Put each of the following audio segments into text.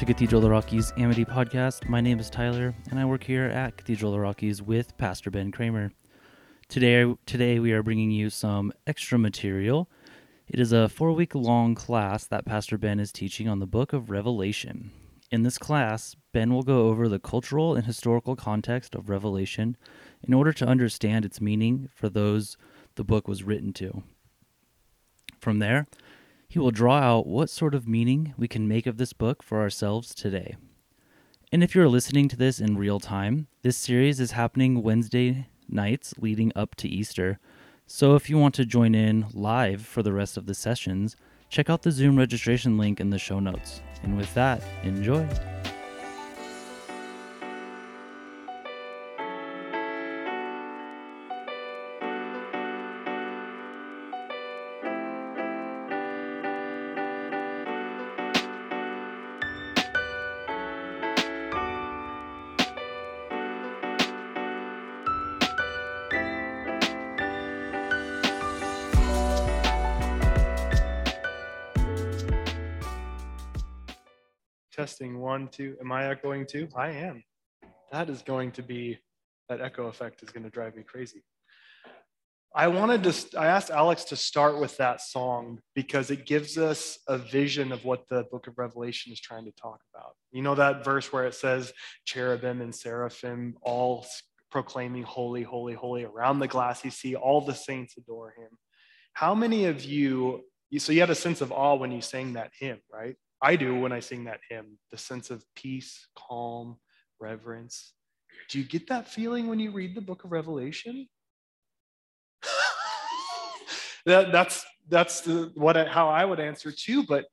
To Cathedral of the Rockies Amity Podcast. My name is Tyler, and I work here at Cathedral of the Rockies with Pastor Ben Cremer. Today, today we are bringing you some extra material. It is a four-week long class that Pastor Ben is teaching on the Book of Revelation. In this class, Ben will go over the cultural and historical context of Revelation in order to understand its meaning for those the book was written to. From there, he will draw out what sort of meaning we can make of this book for ourselves today. And if you're listening to this in real time, this series is happening Wednesday nights leading up to Easter. So if you want to join in live for the rest of the sessions, check out the Zoom registration link in the show notes. And with that, enjoy. Testing one, two. Am I echoing too? I am. That is going to be, that echo effect is going to drive me crazy. I wanted to, I asked Alex to start with that song because it gives us a vision of what the book of Revelation is trying to talk about. You know that verse where it says cherubim and seraphim all proclaiming holy, holy, holy around the glassy sea, all the saints adore him. How many of you, so you had a sense of awe when you sang that hymn, right? I do when I sing that hymn, the sense of peace, calm, reverence. Do you get that feeling when you read the book of Revelation? that, that's that's the, what I, how I would answer too. But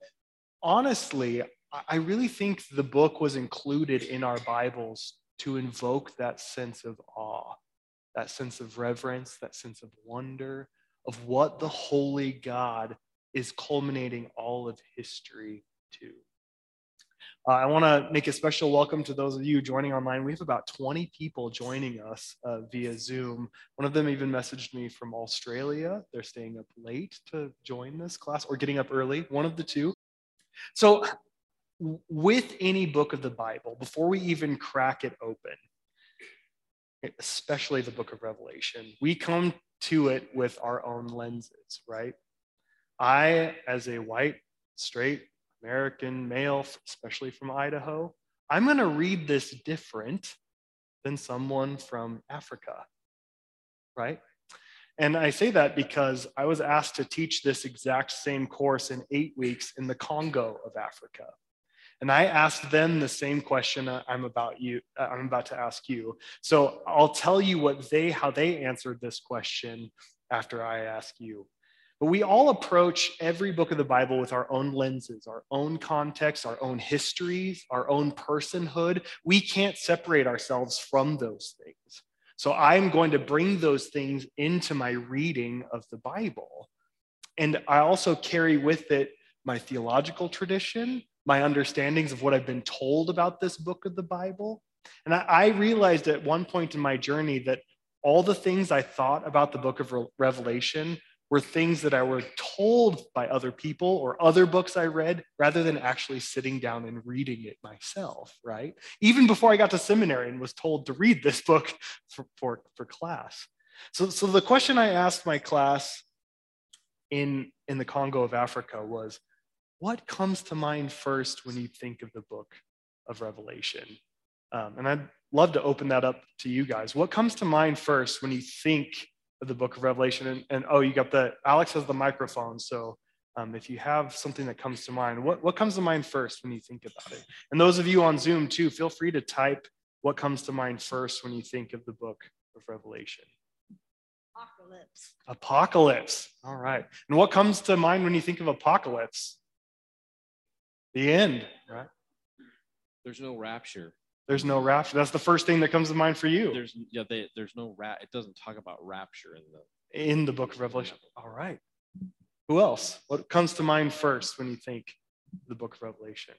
honestly, I really think the book was included in our Bibles to invoke that sense of awe, that sense of reverence, that sense of wonder of what the holy God is culminating all of history to. Uh, I want to make a special welcome to those of you joining online. We have about 20 people joining us uh, via Zoom. One of them even messaged me from Australia. They're staying up late to join this class or getting up early, one of the two. So, with any book of the Bible, before we even crack it open, especially the book of Revelation, we come to it with our own lenses, right? I, as a white, straight, American male, especially from Idaho, I'm going to read this different than someone from Africa, right? And I say that because I was asked to teach this exact same course in eight weeks in the Congo of Africa. And I asked them the same question I'm about you uh, I'm about to ask you. So I'll tell you what they how they answered this question after I ask you. But we all approach every book of the Bible with our own lenses, our own context, our own histories, our own personhood. We can't separate ourselves from those things. So I'm going to bring those things into my reading of the Bible. And I also carry with it my theological tradition, my understandings of what I've been told about this book of the Bible. And I, realized at one point in my journey that all the things I thought about the book of Revelation were things that I were told by other people or other books I read rather than actually sitting down and reading it myself, right? Even before I got to seminary and was told to read this book for, for, for class. So, so the question I asked my class in, in the Congo of Africa was, what comes to mind first when you think of the book of Revelation? Um, and I'd love to open that up to you guys. What comes to mind first when you think of the book of Revelation. And, and oh, you got the, Alex has the microphone. So um, if you have something that comes to mind, what, what comes to mind first when you think about it? And those of you on Zoom too, feel free to type what comes to mind first when you think of the book of Revelation. Apocalypse. Apocalypse. All right. And what comes to mind when you think of apocalypse? The end, right? There's no rapture. There's no rapture. That's the first thing that comes to mind for you. There's yeah, they, there's no rap. It doesn't talk about rapture in the in the book of Revelation. All right. Who else? What comes to mind first when you think the book of Revelation?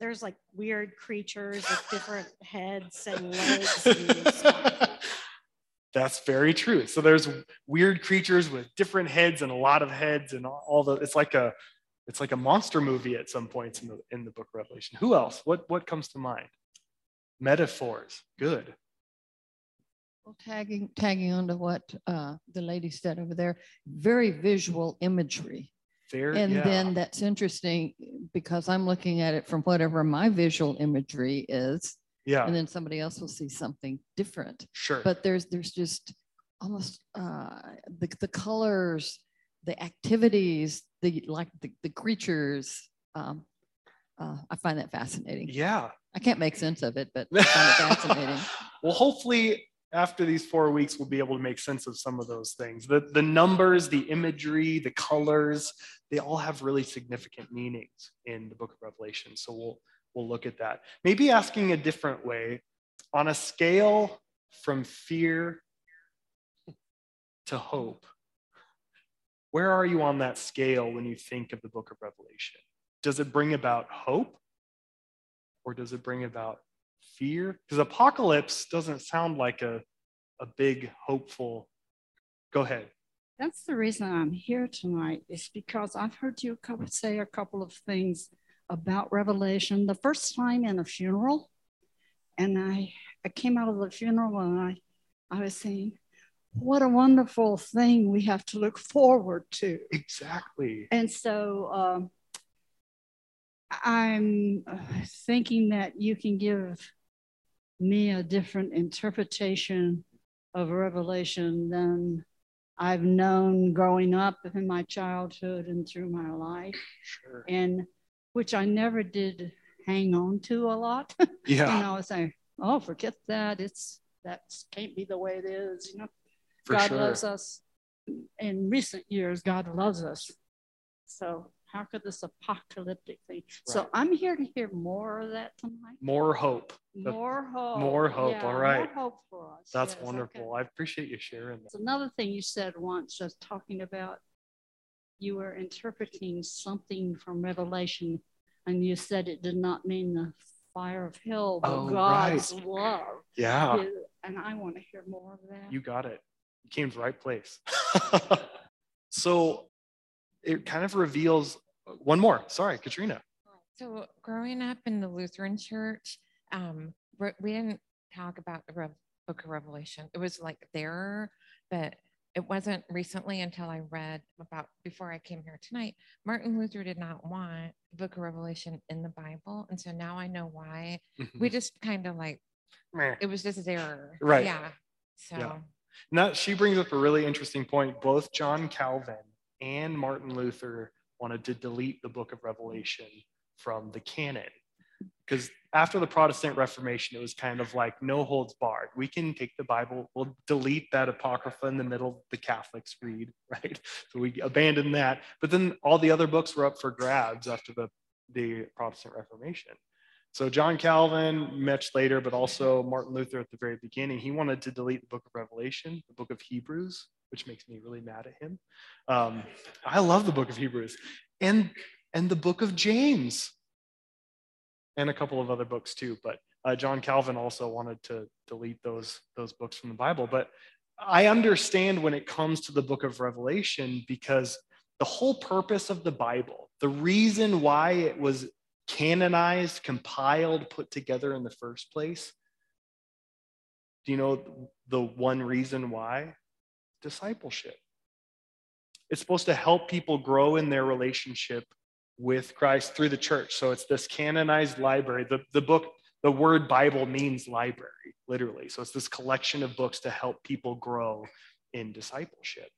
There's like weird creatures with different heads and legs. And That's very true. So there's weird creatures with different heads and a lot of heads and all the. It's like a It's like a monster movie at some points in the in the book of Revelation. Who else? What what comes to mind? Metaphors. Good. Well, tagging, tagging onto what uh, the lady said over there, very visual imagery. Very And yeah. then that's interesting because I'm looking at it from whatever my visual imagery is, yeah, and then somebody else will see something different. sure. But there's there's just almost uh, the the colors, the activities, the like the, the creatures. Um, uh, I find that fascinating. yeah. I can't make sense of it, but I find it fascinating. well, hopefully after these four weeks, we'll be able to make sense of some of those things. The, the numbers, the imagery, the colors, they all have really significant meanings in the book of Revelation. So we'll, we'll look at that. Maybe asking a different way on a scale from fear to hope, where are you on that scale when you think of the book of Revelation? Does it bring about hope or does it bring about fear? Because apocalypse doesn't sound like a, a big, hopeful. Go ahead. That's the reason I'm here tonight, is because I've heard you say a couple of things about Revelation. The first time in a funeral, and I, I came out of the funeral and I, I was saying, what a wonderful thing we have to look forward to. Exactly. And so um, I'm uh, thinking that you can give me a different interpretation of Revelation than I've known growing up in my childhood and through my life, Sure. and which I never did hang on to a lot. Yeah, you know, I say, oh, forget that. It's that can't be the way it is. You know, for God sure. loves us. In recent years, God loves us. So how could this apocalyptic thing? So I'm here to hear more of that tonight. More hope. More hope. more hope, Yeah, all right. More hope for us. That's Yes, wonderful. okay. I appreciate you sharing that. It's another thing you said once, just talking about you were interpreting something from Revelation, and you said it did not mean the fire of hell, but Oh, God's right. love. Yeah, Yeah, And I want to hear more of that. you got it. You came to the right place. so it kind of reveals one more. Sorry, Katrina. So growing up in the Lutheran church, um, we didn't talk about the book of Revelation. It was like there, but it wasn't recently until I read about before I came here tonight. Martin Luther did not want the book of Revelation in the Bible. And so now I know why. We just kind of like, Meh. it was just there. Right. Yeah. So Yeah. Now, she brings up a really interesting point. Both John Calvin and Martin Luther wanted to delete the book of Revelation from the canon. Because after the Protestant Reformation, it was kind of like no holds barred. We can take the Bible, we'll delete that Apocrypha in the middle the Catholics read, right? So we abandoned that. But then all the other books were up for grabs after the, the Protestant Reformation. So John Calvin, much later, but also Martin Luther at the very beginning, he wanted to delete the book of Revelation, the book of Hebrews, which makes me really mad at him. Um, I love the book of Hebrews and and the book of James and a couple of other books too. But uh, John Calvin also wanted to delete those those books from the Bible. But I understand when it comes to the book of Revelation because the whole purpose of the Bible, the reason why it was canonized, compiled, put together in the first place. Do you know the one reason why? Discipleship. It's supposed to help people grow in their relationship with Christ through the church. So it's this canonized library. The, the book, the word Bible means library, literally. So it's this collection of books to help people grow in discipleship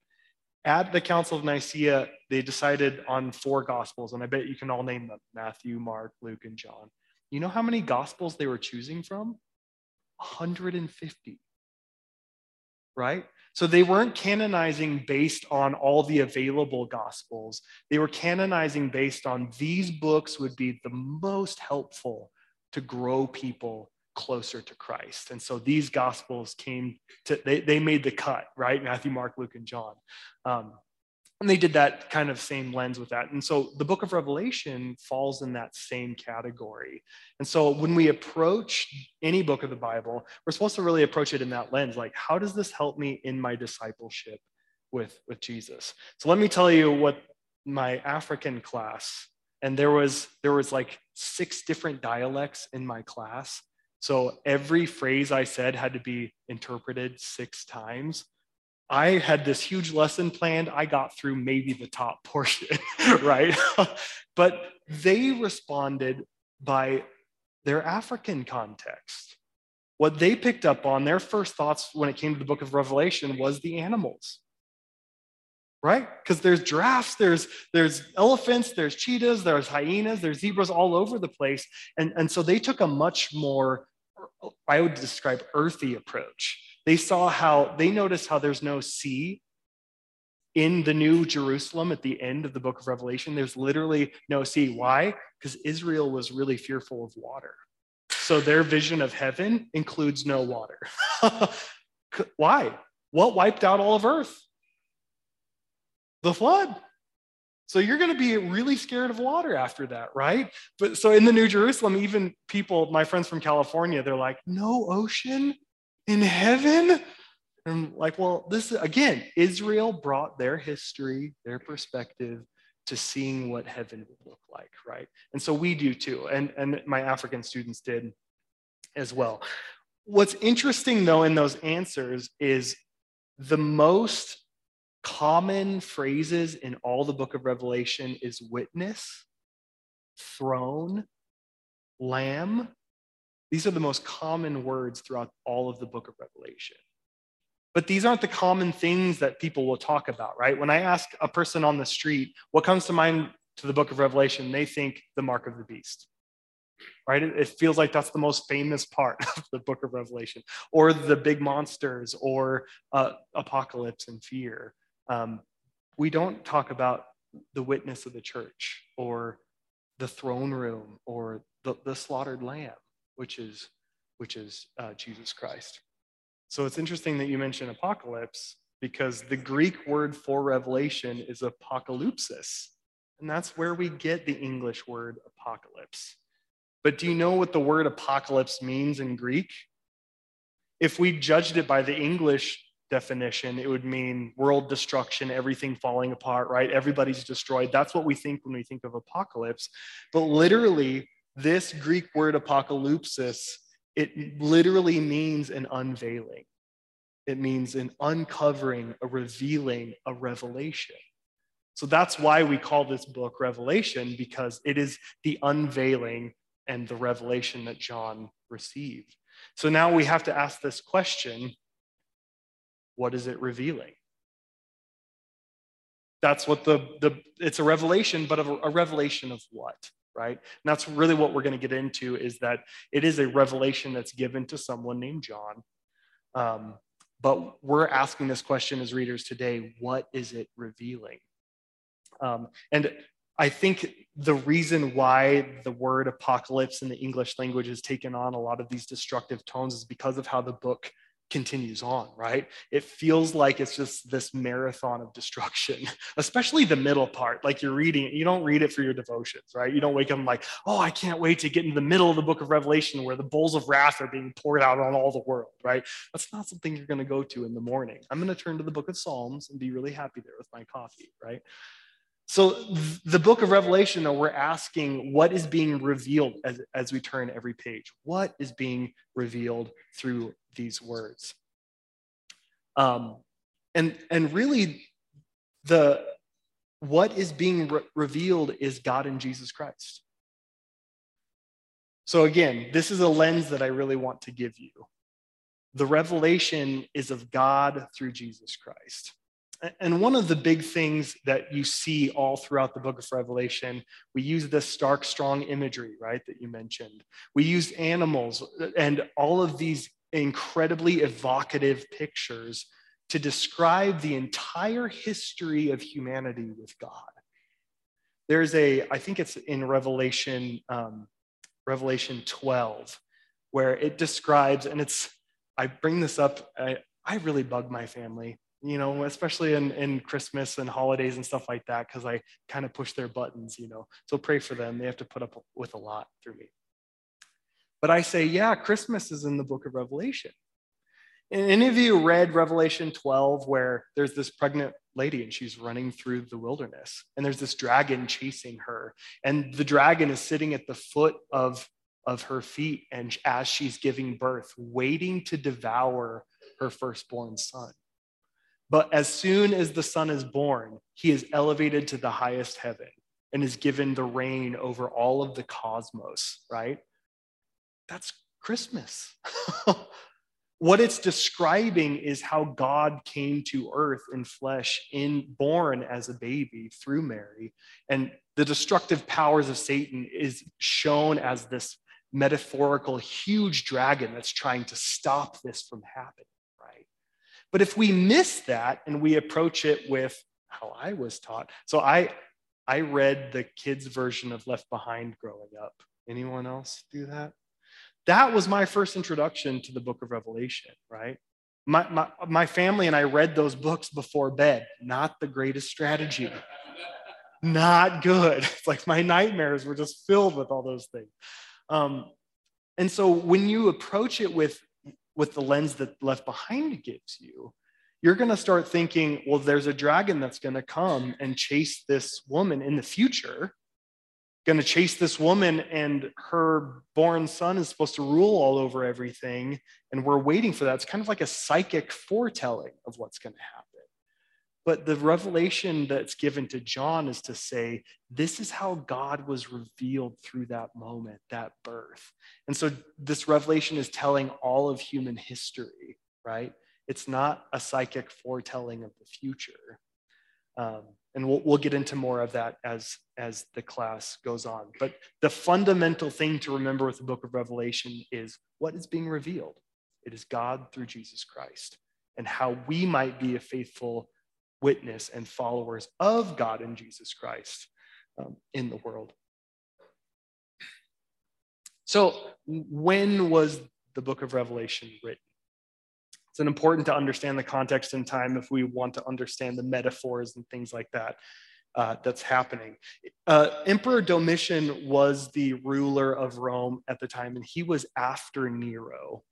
at the Council of Nicaea, they decided on four gospels, and I bet you can all name them Matthew, Mark, Luke, and John. You know how many gospels they were choosing from? 150. Right? So they weren't canonizing based on all the available gospels. They were canonizing based on these books would be the most helpful to grow people closer to Christ. And so these gospels came to, they, they made the cut, right? Matthew, Mark, Luke, and John. Um, and they did that kind of same lens with that. And so the book of Revelation falls in that same category. And so when we approach any book of the Bible, we're supposed to really approach it in that lens like, how does this help me in my discipleship with, with Jesus? So let me tell you what my African class, and there was there was like six different dialects in my class. So every phrase I said had to be interpreted six times. I had this huge lesson planned. I got through maybe the top portion, right? but they responded by their African context. What they picked up on, their first thoughts when it came to the book of Revelation was the animals right? Because there's giraffes, there's there's elephants, there's cheetahs, there's hyenas, there's zebras all over the place. And, and so they took a much more, I would describe earthy approach. They saw how they noticed how there's no sea in the new Jerusalem at the end of the book of Revelation. There's literally no sea. Why? Because Israel was really fearful of water. So their vision of heaven includes no water. Why? What wiped out all of earth? the flood. So you're going to be really scared of water after that, right? But so in the New Jerusalem, even people, my friends from California, they're like, no ocean in heaven? And like, well, this again, Israel brought their history, their perspective to seeing what heaven would look like, right? And so we do too. And, and my African students did as well. What's interesting though in those answers is the most common phrases in all the book of Revelation is witness, throne, lamb. These are the most common words throughout all of the book of Revelation. But these aren't the common things that people will talk about, right? When I ask a person on the street, what comes to mind to the book of Revelation, they think the mark of the beast, right? It, feels like that's the most famous part of the book of Revelation, or the big monsters, or uh, apocalypse and fear. Um, we don't talk about the witness of the church or the throne room or the, the slaughtered lamb, which is, which is uh, Jesus Christ. So it's interesting that you mention apocalypse because the Greek word for revelation is apocalypsis. And that's where we get the English word apocalypse. But do you know what the word apocalypse means in Greek? If we judged it by the English definition, it would mean world destruction, everything falling apart, right? Everybody's destroyed. That's what we think when we think of apocalypse. But literally, this Greek word apocalypsis, it literally means an unveiling. It means an uncovering, a revealing, a revelation. So that's why we call this book Revelation, because it is the unveiling and the revelation that John received. So now we have to ask this question what is it revealing? That's what the, the it's a revelation, but a, a revelation of what? Right? And that's really what we're going to get into is that it is a revelation that's given to someone named John. Um, but we're asking this question as readers today what is it revealing? Um, and I think the reason why the word apocalypse in the English language has taken on a lot of these destructive tones is because of how the book continues on, right? It feels like it's just this marathon of destruction, especially the middle part. Like you're reading it, you don't read it for your devotions, right? You don't wake up and like, oh, I can't wait to get in the middle of the book of Revelation where the bowls of wrath are being poured out on all the world, right? That's not something you're going to go to in the morning. I'm going to turn to the book of Psalms and be really happy there with my coffee, right? So, the book of Revelation, though, we're asking what is being revealed as, as we turn every page? What is being revealed through these words? Um, and, and really, the what is being re- revealed is God in Jesus Christ. So, again, this is a lens that I really want to give you. The revelation is of God through Jesus Christ. And one of the big things that you see all throughout the book of Revelation, we use this stark, strong imagery, right, that you mentioned. We use animals and all of these incredibly evocative pictures to describe the entire history of humanity with God. There's a, I think it's in Revelation, um, Revelation 12, where it describes, and it's, I bring this up, I, I really bug my family you know, especially in, in Christmas and holidays and stuff like that, because I kind of push their buttons, you know. So pray for them. They have to put up with a lot through me. But I say, yeah, Christmas is in the book of Revelation. And Any of you read Revelation 12 where there's this pregnant lady and she's running through the wilderness and there's this dragon chasing her and the dragon is sitting at the foot of of her feet and as she's giving birth waiting to devour her firstborn son but as soon as the son is born he is elevated to the highest heaven and is given the reign over all of the cosmos right that's christmas what it's describing is how God came to earth in flesh, in born as a baby through Mary. And the destructive powers of Satan is shown as this metaphorical huge dragon that's trying to stop this from happening, right? But if we miss that and we approach it with how I was taught, so I I read the kids' version of Left Behind growing up. Anyone else do that? That was my first introduction to the book of Revelation, right? My, my, my family and I read those books before bed. Not the greatest strategy. Not good. It's like my nightmares were just filled with all those things. Um, and so when you approach it with, with the lens that Left Behind gives you, you're going to start thinking, well, there's a dragon that's going to come and chase this woman in the future going to chase this woman and her born son is supposed to rule all over everything and we're waiting for that. It's kind of like a psychic foretelling of what's going to happen. But the revelation that's given to john is to say this is how god was revealed through that moment that birth. And so this revelation is telling all of human history right? It's not a psychic foretelling of the future. Um, and we'll, we'll get into more of that as as the class goes on. But the fundamental thing to remember with the book of revelation is what is being revealed. It is god through jesus christ and how we might be a faithful witness and followers of god and jesus christ um, in the world. So when was the book of revelation written it's an important to understand the context and time if we want to understand the metaphors and things like that uh, that's happening. Uh, Emperor Domitian was the ruler of Rome at the time, and he was after Nero.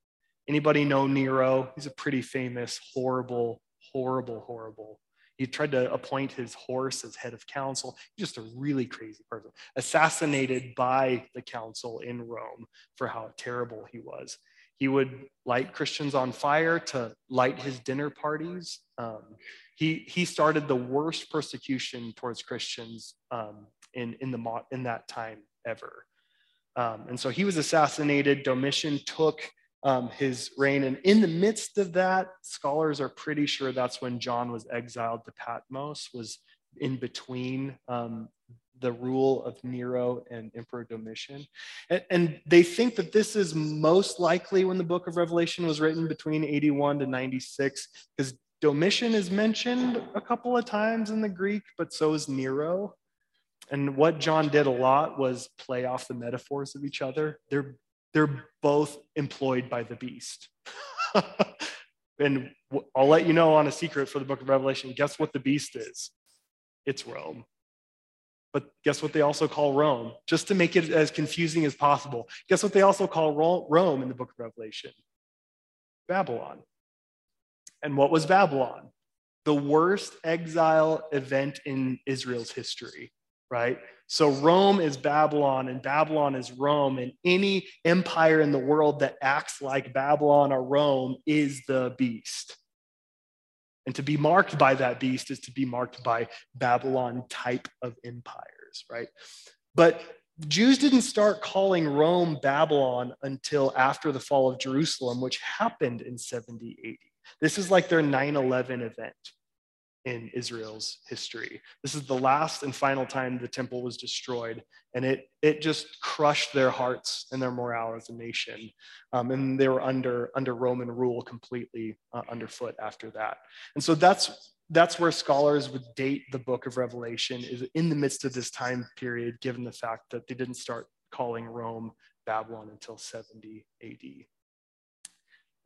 Anybody know Nero? He's a pretty famous, horrible, horrible, horrible. He tried to appoint his horse as head of council. Just a really crazy person, assassinated by the council in Rome for how terrible he was. He would light Christians on fire to light his dinner parties. Um, he, he started the worst persecution towards Christians um, in, in, the, in that time ever. Um, and so he was assassinated. Domitian took um, his reign. And in the midst of that, scholars are pretty sure that's when John was exiled to Patmos, was in between um, the rule of Nero and Emperor Domitian. And, and, they think that this is most likely when the book of Revelation was written between 81 to 96, because Domitian is mentioned a couple of times in the Greek, but so is Nero. And what John did a lot was play off the metaphors of each other. They're, they're both employed by the beast. and I'll let you know on a secret for the book of Revelation. Guess what the beast is? It's Rome. But guess what they also call Rome? Just to make it as confusing as possible. Guess what they also call Rome in the book of Revelation? Babylon. And what was Babylon? The worst exile event in Israel's history, right? So Rome is Babylon and Babylon is Rome, and any empire in the world that acts like Babylon or Rome is the beast. And to be marked by that beast is to be marked by Babylon type of empires, right? But Jews didn't start calling Rome Babylon until after the fall of Jerusalem, which happened in 70 AD. This is like their 9 11 event in Israel's history. This is the last and final time the temple was destroyed, and it, it just crushed their hearts and their morale as a nation. Um, and they were under, under Roman rule completely uh, underfoot after that. And so that's, that's where scholars would date the book of Revelation is in the midst of this time period, given the fact that they didn't start calling Rome Babylon until 70 AD.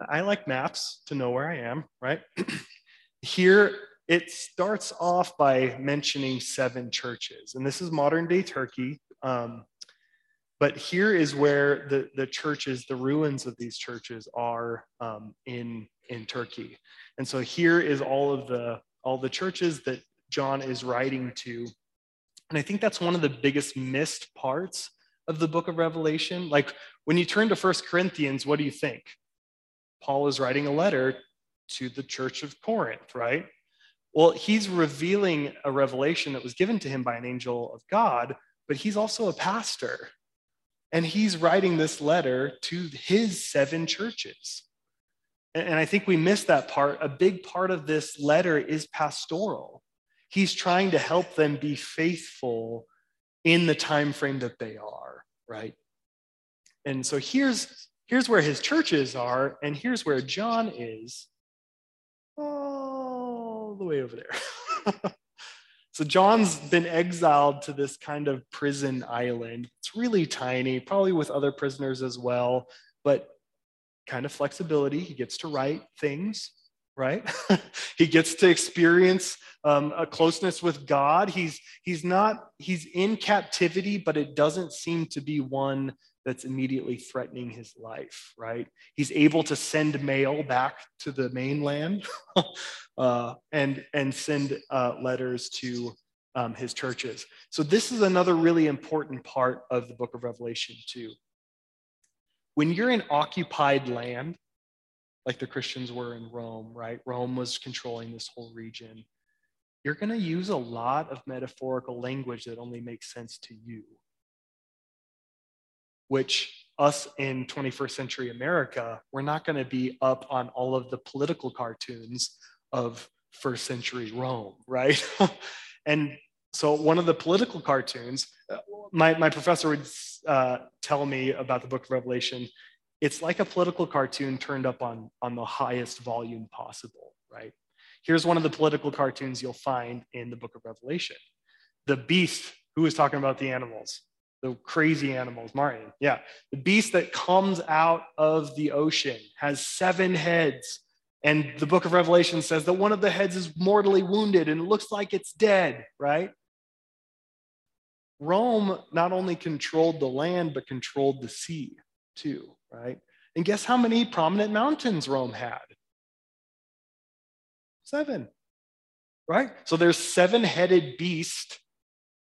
I like maps to know where I am, right? Here it starts off by mentioning seven churches, and this is modern day Turkey. Um, but here is where the, the churches, the ruins of these churches are um, in, in Turkey. And so here is all of the all the churches that John is writing to. And I think that's one of the biggest missed parts of the book of Revelation. Like when you turn to First Corinthians, what do you think? Paul is writing a letter to the church of Corinth, right? Well, he's revealing a revelation that was given to him by an angel of God, but he's also a pastor. And he's writing this letter to his seven churches. And I think we missed that part. A big part of this letter is pastoral. He's trying to help them be faithful in the time frame that they are, right? And so here's here's where his churches are, and here's where John is. Oh, All the way over there. so John's been exiled to this kind of prison island. It's really tiny, probably with other prisoners as well, but kind of flexibility. He gets to write things, right? he gets to experience um, a closeness with God. He's he's not he's in captivity, but it doesn't seem to be one that's immediately threatening his life, right? He's able to send mail back to the mainland uh, and and send uh, letters to um, his churches. So this is another really important part of the book of Revelation too. When you're in occupied land, like the Christians were in Rome, right? Rome was controlling this whole region. You're going to use a lot of metaphorical language that only makes sense to you, which us in 21st century America, we're not going to be up on all of the political cartoons of first century Rome, right? and so one of the political cartoons, uh, my, my professor would uh, tell me about the book of Revelation. It's like a political cartoon turned up on, on the highest volume possible, right? Here's one of the political cartoons you'll find in the book of Revelation. The beast, who is talking about the animals? The crazy animals, Martin. Yeah. The beast that comes out of the ocean has seven heads. And the book of Revelation says that one of the heads is mortally wounded and it looks like it's dead, right? Rome not only controlled the land, but controlled the sea too, right? And guess how many prominent mountains Rome had? Seven, right? So there's seven-headed beast.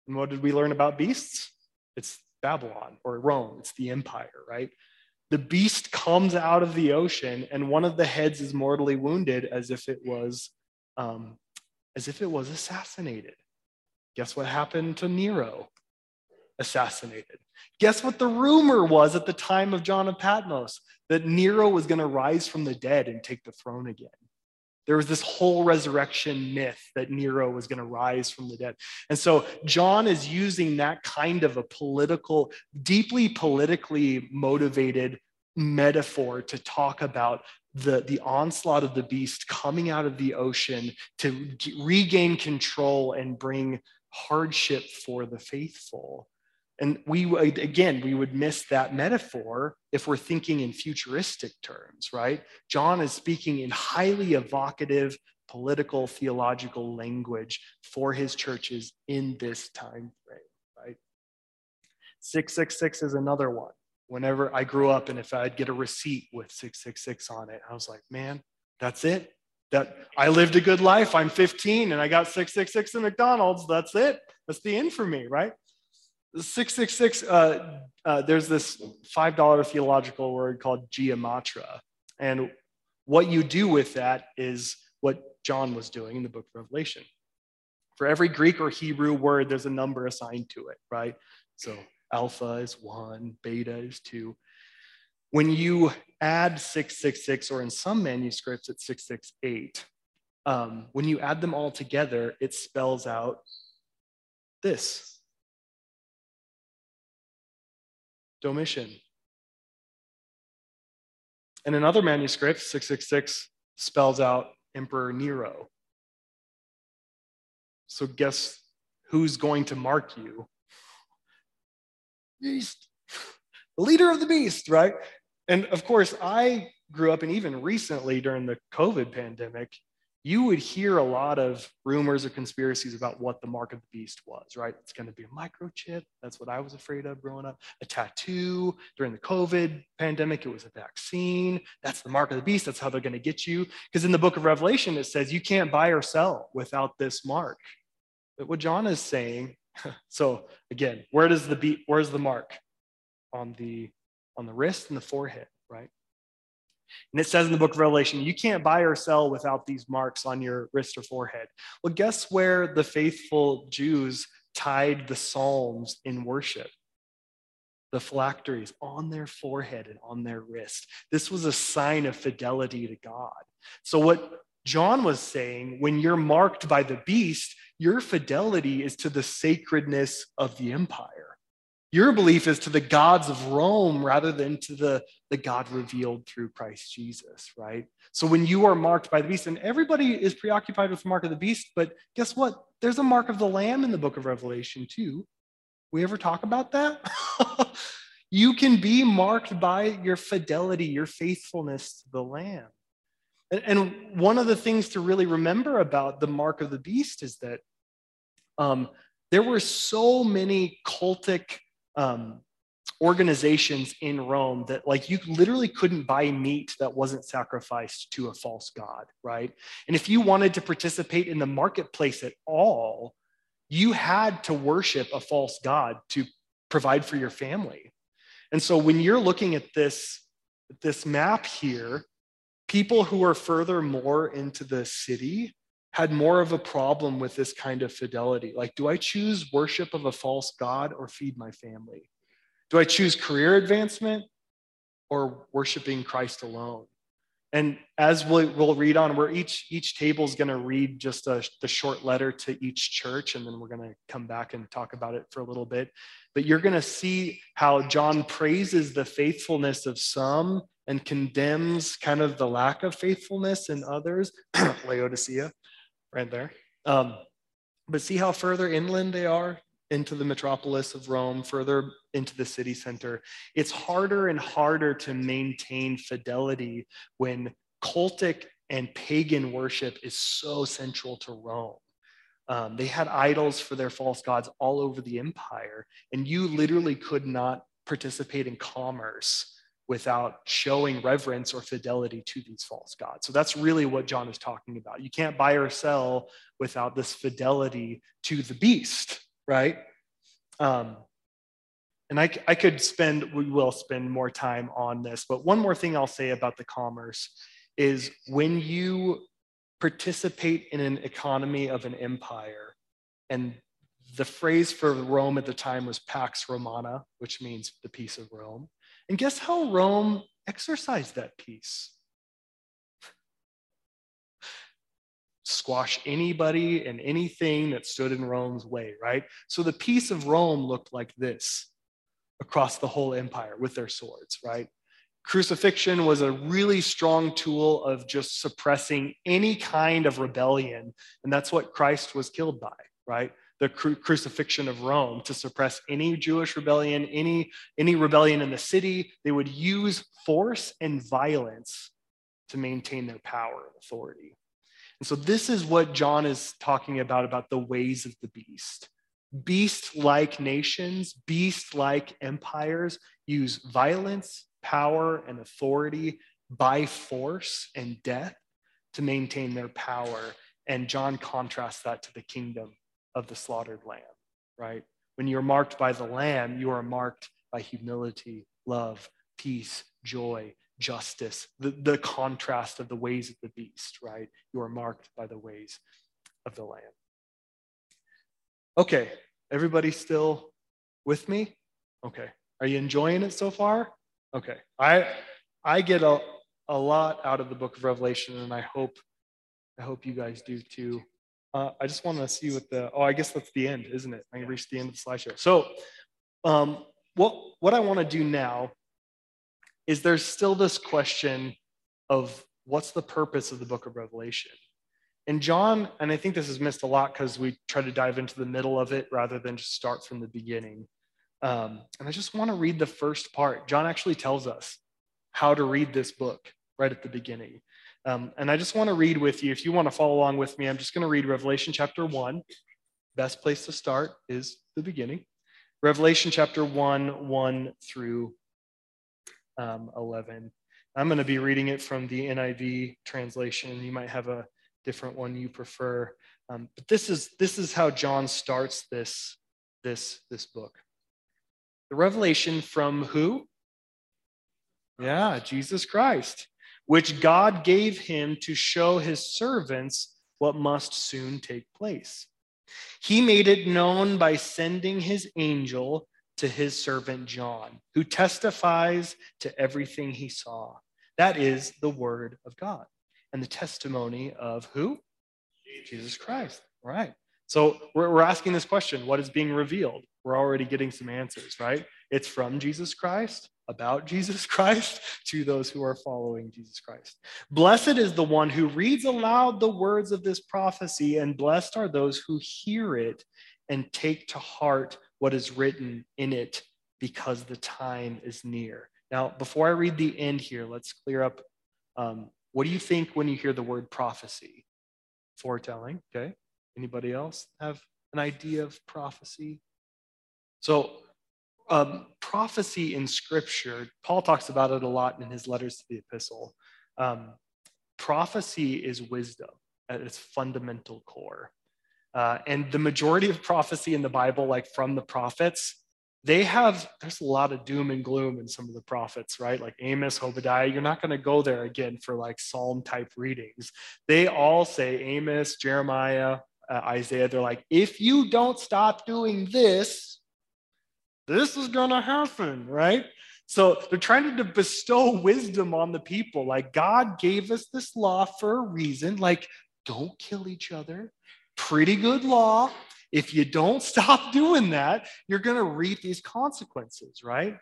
And what did we learn about beasts? It's Babylon or Rome. It's the empire, right? The beast comes out of the ocean, and one of the heads is mortally wounded, as if it was, um, as if it was assassinated. Guess what happened to Nero? assassinated. Guess what the rumor was at the time of John of Patmos? That Nero was going to rise from the dead and take the throne again. There was this whole resurrection myth that Nero was going to rise from the dead. And so John is using that kind of a political, deeply politically motivated metaphor to talk about the, the onslaught of the beast coming out of the ocean to regain control and bring hardship for the faithful. And we, would, again, we would miss that metaphor if we're thinking in futuristic terms, right? John is speaking in highly evocative political theological language for his churches in this time frame, right? 666 is another one. Whenever I grew up and if I'd get a receipt with 666 on it, I was like, man, that's it. That I lived a good life. I'm 15 and I got 666 in McDonald's. That's it. That's the end for me, right? 666, uh, uh, there's this $5 theological word called gematria. And what you do with that is what John was doing in the book of Revelation. For every Greek or Hebrew word, there's a number assigned to it, right? So alpha is one, beta is two. When you add 666, or in some manuscripts, it's 668, um, when you add them all together, it spells out this Domitian. And another manuscript, 666, spells out Emperor Nero. So guess who's going to mark you? Beast. The leader of the beast, right? And of course, I grew up, and even recently during the COVID pandemic, you would hear a lot of rumors or conspiracies about what the mark of the beast was, right? It's going to be a microchip. That's what I was afraid of growing up. A tattoo during the COVID pandemic, it was a vaccine. That's the mark of the beast. That's how they're going to get you. Because in the book of Revelation, it says you can't buy or sell without this mark. But what John is saying, so again, where does the be, where's the mark? On the on the wrist and the forehead? And it says in the book of Revelation, you can't buy or sell without these marks on your wrist or forehead. Well, guess where the faithful Jews tied the Psalms in worship? The phylacteries on their forehead and on their wrist. This was a sign of fidelity to God. So, what John was saying, when you're marked by the beast, your fidelity is to the sacredness of the empire. Your belief is to the gods of Rome rather than to the, the God revealed through Christ Jesus, right? So when you are marked by the beast, and everybody is preoccupied with the mark of the beast, but guess what? There's a mark of the lamb in the book of Revelation too. We ever talk about that? you can be marked by your fidelity, your faithfulness to the lamb. And, and one of the things to really remember about the mark of the beast is that um, there were so many cultic um, organizations in Rome that like you literally couldn't buy meat that wasn't sacrificed to a false god, right? And if you wanted to participate in the marketplace at all, you had to worship a false god to provide for your family. And so when you're looking at this this map here, people who are further more into the city had more of a problem with this kind of fidelity. Like, do I choose worship of a false God or feed my family? Do I choose career advancement or worshiping Christ alone? And as we'll, we'll read on, where each each table is going to read just a, the short letter to each church, and then we're going to come back and talk about it for a little bit. But you're going to see how John praises the faithfulness of some and condemns kind of the lack of faithfulness in others. Laodicea right there. Um, but see how further inland they are into the metropolis of Rome, further into the city center. It's harder and harder to maintain fidelity when cultic and pagan worship is so central to Rome. Um, they had idols for their false gods all over the empire, and you literally could not participate in commerce without showing reverence or fidelity to these false gods. So that's really what John is talking about. You can't buy or sell without this fidelity to the beast, right? Um, and I, I could spend, we will spend more time on this, but one more thing I'll say about the commerce is when you participate in an economy of an empire, and the phrase for Rome at the time was Pax Romana, which means the peace of Rome. And guess how Rome exercised that peace? Squash anybody and anything that stood in Rome's way, right? So the peace of Rome looked like this across the whole empire with their swords, right? Crucifixion was a really strong tool of just suppressing any kind of rebellion. And that's what Christ was killed by, right? The cru- crucifixion of Rome to suppress any Jewish rebellion, any, any rebellion in the city. They would use force and violence to maintain their power and authority. And so this is what John is talking about about the ways of the beast. Beast like nations, beast like empires use violence, power, and authority by force and death to maintain their power. And John contrasts that to the kingdom of the slaughtered lamb, right? When you're marked by the lamb, you are marked by humility, love, peace, joy, justice, the, the contrast of the ways of the beast, right? You are marked by the ways of the lamb. Okay, everybody still with me? Okay. Are you enjoying it so far? Okay. I I get a, a lot out of the book of Revelation, and I hope I hope you guys do too. Uh, I just want to see what the, oh, I guess that's the end, isn't it? I reached the end of the slideshow. So um, what, what I want to do now is there's still this question of what's the purpose of the book of Revelation? And John, and I think this is missed a lot because we try to dive into the middle of it rather than just start from the beginning. Um, and I just want to read the first part. John actually tells us how to read this book right at the beginning. Um, and I just want to read with you. If you want to follow along with me, I'm just going to read Revelation chapter 1. Best place to start is the beginning. Revelation chapter 1, 1 through um, 11. I'm going to be reading it from the NIV translation. You might have a different one you prefer. Um, but this is, this is how John starts this, this, this book. The revelation from who? Yeah, Jesus Christ, which God gave him to show his servants what must soon take place. He made it known by sending his angel to his servant John, who testifies to everything he saw. That is the word of God and the testimony of who? Jesus Christ. All right. So we're, we're asking this question what is being revealed? We're already getting some answers, right? It's from Jesus Christ, about Jesus Christ, to those who are following Jesus Christ. Blessed is the one who reads aloud the words of this prophecy, and blessed are those who hear it and take to heart what is written in it, because the time is near. Now, before I read the end here, let's clear up um, what do you think when you hear the word prophecy? Foretelling, okay? Anybody else have an idea of prophecy? So, um, prophecy in scripture, Paul talks about it a lot in his letters to the epistle. Um, prophecy is wisdom at its fundamental core. Uh, and the majority of prophecy in the Bible, like from the prophets, they have, there's a lot of doom and gloom in some of the prophets, right? Like Amos, Obadiah. You're not going to go there again for like psalm type readings. They all say, Amos, Jeremiah, uh, Isaiah, they're like, if you don't stop doing this, this is going to happen, right? So they're trying to bestow wisdom on the people. Like God gave us this law for a reason. Like, don't kill each other. Pretty good law. If you don't stop doing that, you're going to reap these consequences, right?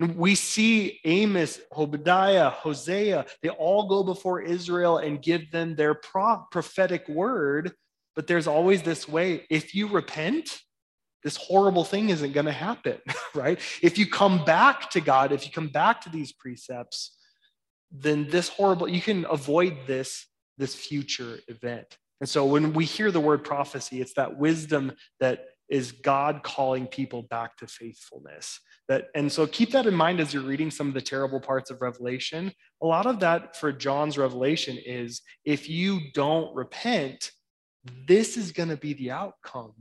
And we see Amos, Obadiah, Hosea, they all go before Israel and give them their pro- prophetic word. But there's always this way if you repent, this horrible thing isn't going to happen, right? If you come back to God, if you come back to these precepts, then this horrible, you can avoid this, this future event. And so when we hear the word prophecy, it's that wisdom that is God calling people back to faithfulness. That and so keep that in mind as you're reading some of the terrible parts of Revelation. A lot of that for John's revelation is if you don't repent, this is going to be the outcome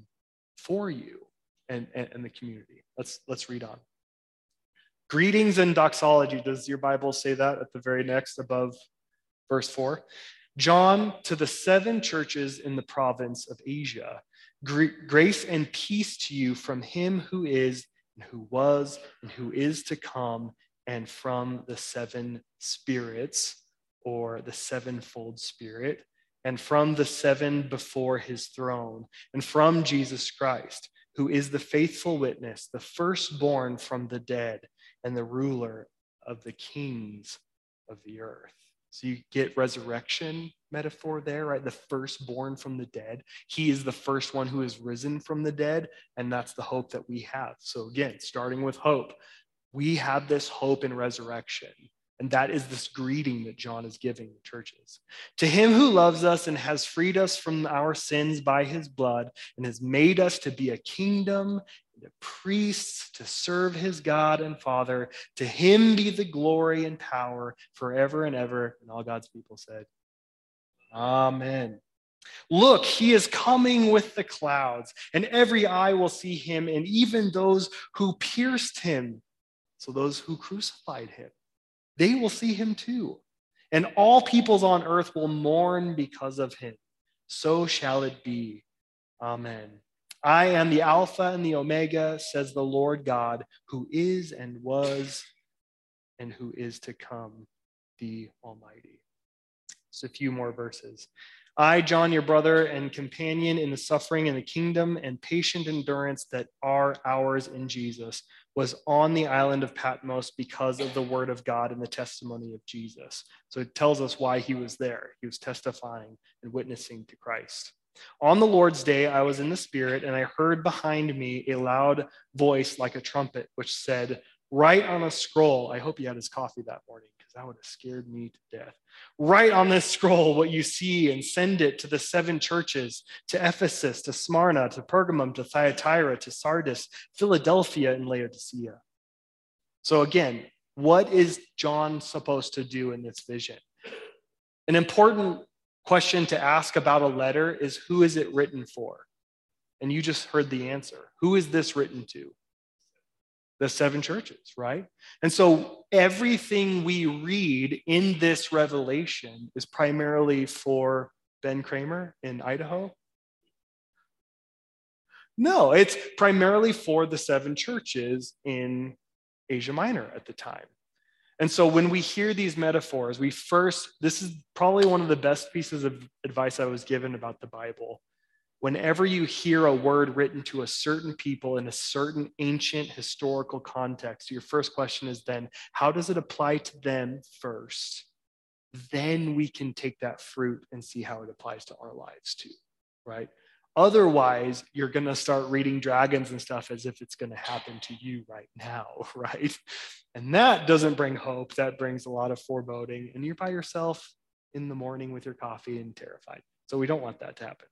for you and, and, and the community. Let's let's read on. Greetings and doxology. Does your Bible say that at the very next above verse 4? John to the seven churches in the province of Asia. Grace and peace to you from him who is, and who was, and who is to come, and from the seven spirits, or the sevenfold spirit, and from the seven before his throne, and from Jesus Christ, who is the faithful witness, the firstborn from the dead, and the ruler of the kings of the earth. So you get resurrection metaphor there, right? The firstborn from the dead. He is the first one who is risen from the dead, and that's the hope that we have. So again, starting with hope, we have this hope in resurrection. And that is this greeting that John is giving the churches. To him who loves us and has freed us from our sins by his blood and has made us to be a kingdom and a priests to serve his God and Father, to him be the glory and power forever and ever. And all God's people said, Amen. Look, he is coming with the clouds, and every eye will see him, and even those who pierced him. So, those who crucified him they will see him too. And all peoples on earth will mourn because of him. So shall it be. Amen. I am the Alpha and the Omega, says the Lord God, who is and was and who is to come, the Almighty. Just a few more verses. I, John, your brother and companion in the suffering and the kingdom and patient endurance that are ours in Jesus, was on the island of Patmos because of the word of God and the testimony of Jesus. So it tells us why he was there. He was testifying and witnessing to Christ. On the Lord's day, I was in the Spirit, and I heard behind me a loud voice like a trumpet, which said, Write on a scroll. I hope he had his coffee that morning because that would have scared me to death. Write on this scroll what you see and send it to the seven churches to Ephesus, to Smyrna, to Pergamum, to Thyatira, to Sardis, Philadelphia, and Laodicea. So, again, what is John supposed to do in this vision? An important question to ask about a letter is who is it written for? And you just heard the answer. Who is this written to? The seven churches, right? And so everything we read in this revelation is primarily for Ben Cremer in Idaho. No, it's primarily for the seven churches in Asia Minor at the time. And so when we hear these metaphors, we first, this is probably one of the best pieces of advice I was given about the Bible. Whenever you hear a word written to a certain people in a certain ancient historical context, your first question is then, how does it apply to them first? Then we can take that fruit and see how it applies to our lives too, right? Otherwise, you're going to start reading dragons and stuff as if it's going to happen to you right now, right? And that doesn't bring hope. That brings a lot of foreboding. And you're by yourself in the morning with your coffee and terrified. So we don't want that to happen.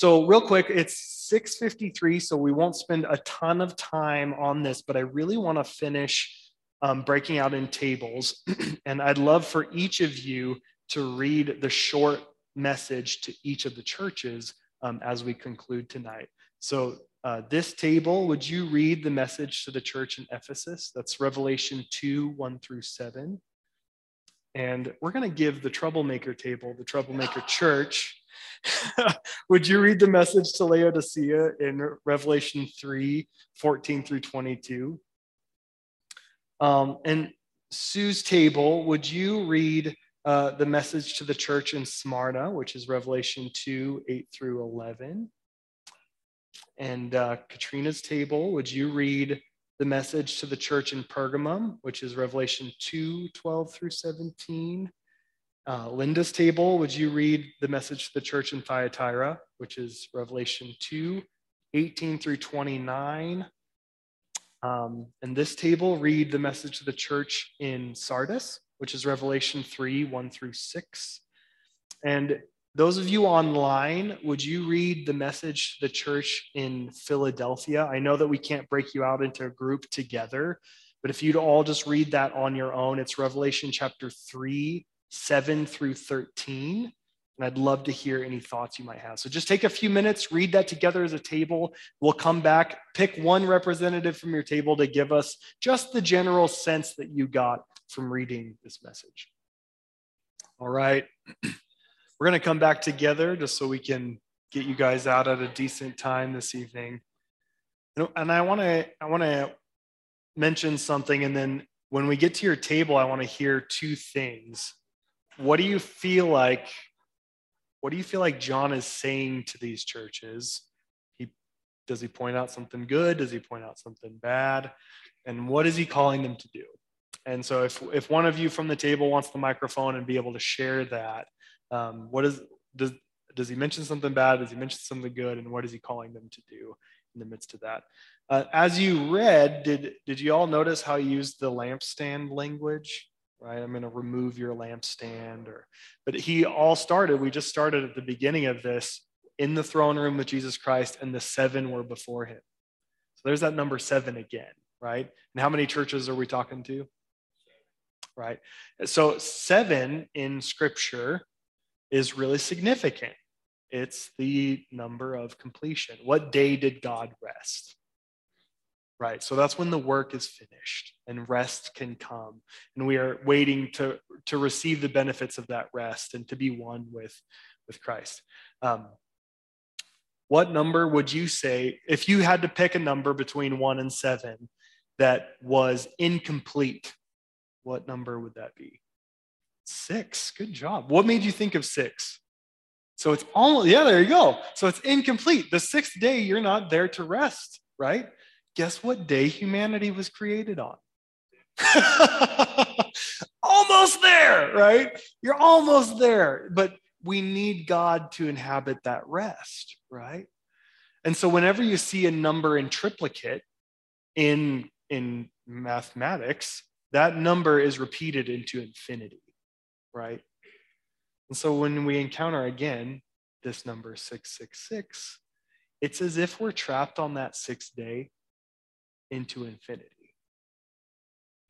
So real quick, it's 6:53, so we won't spend a ton of time on this, but I really want to finish um, breaking out in tables, and I'd love for each of you to read the short message to each of the churches um, as we conclude tonight. So, uh, this table, would you read the message to the church in Ephesus? That's Revelation 2 1 through 7. And we're going to give the troublemaker table, the troublemaker church. would you read the message to Laodicea in Revelation 3 14 through 22? Um, and Sue's table, would you read uh, the message to the church in Smyrna, which is Revelation 2 8 through 11. And uh, Katrina's table, would you read the message to the church in Pergamum, which is Revelation 2 12 through 17? Uh, Linda's table, would you read the message to the church in Thyatira, which is Revelation 2 18 through 29? Um, and this table, read the message to the church in Sardis, which is Revelation 3 1 through 6. And those of you online, would you read the message to the church in Philadelphia? I know that we can't break you out into a group together, but if you'd all just read that on your own, it's Revelation chapter 3, 7 through 13. And I'd love to hear any thoughts you might have. So just take a few minutes, read that together as a table. We'll come back, pick one representative from your table to give us just the general sense that you got from reading this message. All right. We're going to come back together just so we can get you guys out at a decent time this evening. And I want to I want to mention something and then when we get to your table I want to hear two things. What do you feel like what do you feel like John is saying to these churches? He does he point out something good? Does he point out something bad? And what is he calling them to do? And so if, if one of you from the table wants the microphone and be able to share that, um, what is, does, does he mention something bad? Does he mention something good? And what is he calling them to do in the midst of that? Uh, as you read, did, did you all notice how he used the lampstand language? Right, I'm going to remove your lampstand. Or, but he all started. We just started at the beginning of this in the throne room with Jesus Christ, and the seven were before him. So there's that number seven again, right? And how many churches are we talking to? right? So, seven in scripture is really significant. It's the number of completion. What day did God rest? Right. So that's when the work is finished and rest can come. And we are waiting to, to receive the benefits of that rest and to be one with, with Christ. Um, what number would you say, if you had to pick a number between one and seven that was incomplete what number would that be? Six. Good job. What made you think of six? So it's almost, yeah, there you go. So it's incomplete. The sixth day, you're not there to rest, right? Guess what day humanity was created on? almost there, right? You're almost there. But we need God to inhabit that rest, right? And so whenever you see a number in triplicate in, in mathematics, that number is repeated into infinity, right? And so when we encounter again this number 666, it's as if we're trapped on that sixth day into infinity.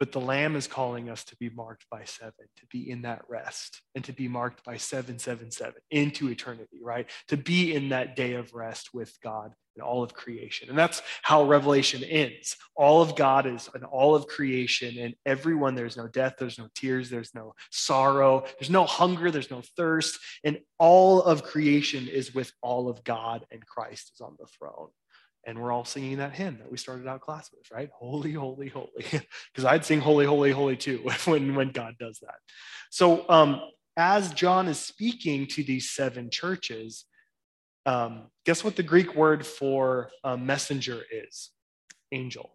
But the Lamb is calling us to be marked by seven, to be in that rest, and to be marked by 777 into eternity, right? To be in that day of rest with God and all of creation. And that's how Revelation ends. All of God is an all of creation, and everyone, there's no death, there's no tears, there's no sorrow, there's no hunger, there's no thirst. And all of creation is with all of God, and Christ is on the throne and we're all singing that hymn that we started out class with, right? Holy, holy, holy. Because I'd sing holy, holy, holy too when, when God does that. So um, as John is speaking to these seven churches, um, guess what the Greek word for a messenger is? Angel.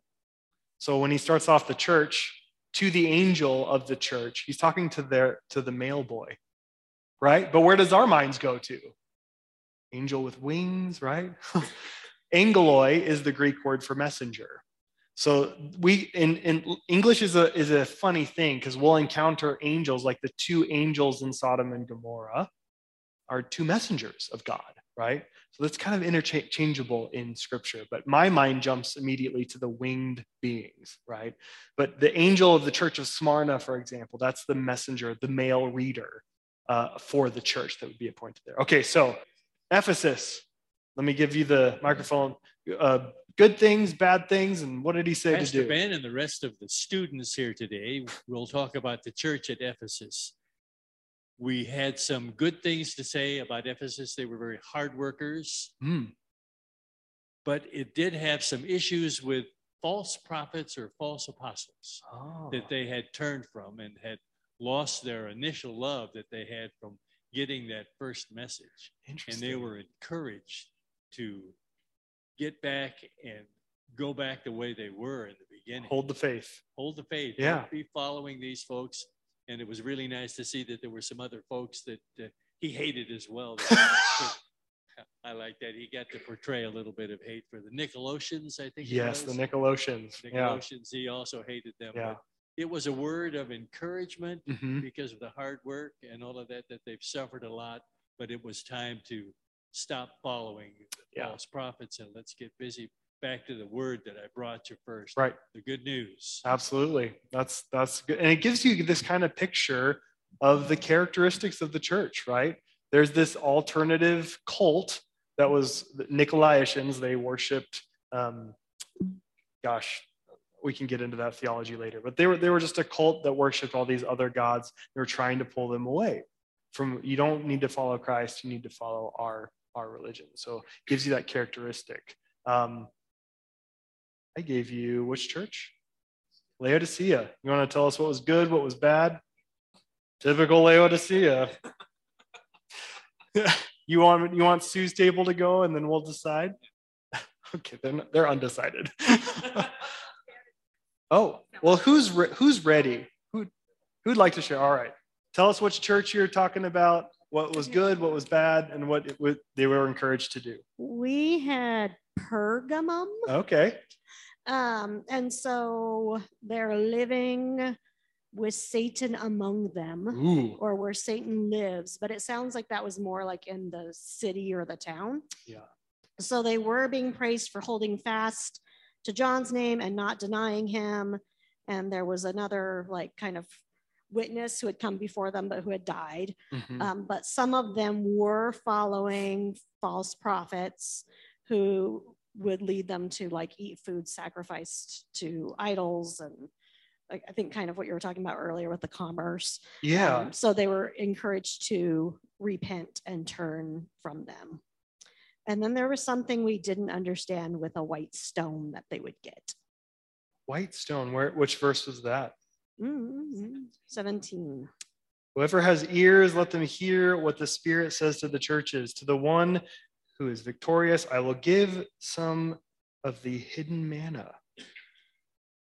So when he starts off the church, to the angel of the church, he's talking to their to the mail boy, right? But where does our minds go to? Angel with wings, right? Angeloi is the Greek word for messenger. So we in, in English is a is a funny thing because we'll encounter angels like the two angels in Sodom and Gomorrah are two messengers of God, right? So that's kind of interchangeable in scripture, but my mind jumps immediately to the winged beings, right? But the angel of the church of Smyrna, for example, that's the messenger, the male reader uh, for the church that would be appointed there. Okay, so Ephesus, let me give you the microphone. Uh, good things, bad things, and what did he say Pastor to do? Ben and the rest of the students here today will talk about the church at Ephesus. We had some good things to say about Ephesus. They were very hard workers, Mm, but it did have some issues with false prophets or false apostles oh, that they had turned from and had lost their initial love that they had from getting that first message. And they were encouraged to get back and go back the way they were in the beginning. hold the faith. hold the faith. Yeah. Don't be following these folks. And it was really nice to see that there were some other folks that uh, he hated as well. I like that he got to portray a little bit of hate for the Nicolaitans. I think. Yes, the was. Nicolaitans. Yeah. He also hated them. Yeah. It was a word of encouragement Mhm. because of the hard work and all of that that they've suffered a lot. But it was time to stop following Yeah. false prophets and let's get busy. Back to the word that I brought you first. Right. The good news. Absolutely. That's that's good. And it gives you this kind of picture of the characteristics of the church, right? There's this alternative cult that was the Nicolaitans. They worshipped um, gosh, we can get into that theology later, but they were they were just a cult that worshipped all these other gods. They were trying to pull them away from you don't need to follow Christ, you need to follow our our religion. So it gives you that characteristic. Um, I gave you which church? Laodicea. You want to tell us what was good, what was bad? Typical Laodicea. you want you want Sue's table to go, and then we'll decide. okay, they're not, they're undecided. oh well, who's re- who's ready? Who who'd like to share? All right, tell us which church you're talking about. What was good, what was bad, and what it, what they were encouraged to do. We had Pergamum. Okay. Um, and so they're living with Satan among them, Ooh. or where Satan lives. But it sounds like that was more like in the city or the town. Yeah. So they were being praised for holding fast to John's name and not denying him. And there was another, like, kind of witness who had come before them, but who had died. Mhm. Um, but some of them were following false prophets who would lead them to like eat food sacrificed to idols and like I think kind of what you were talking about earlier with the commerce. yeah. Um, so they were encouraged to repent and turn from them. And then there was something we didn't understand with a white stone that they would get. White stone. Where? Which verse was that? Mhm. 17. Whoever has ears, let them hear what the Spirit says to the churches. To the one who is victorious, I will give some of the hidden manna.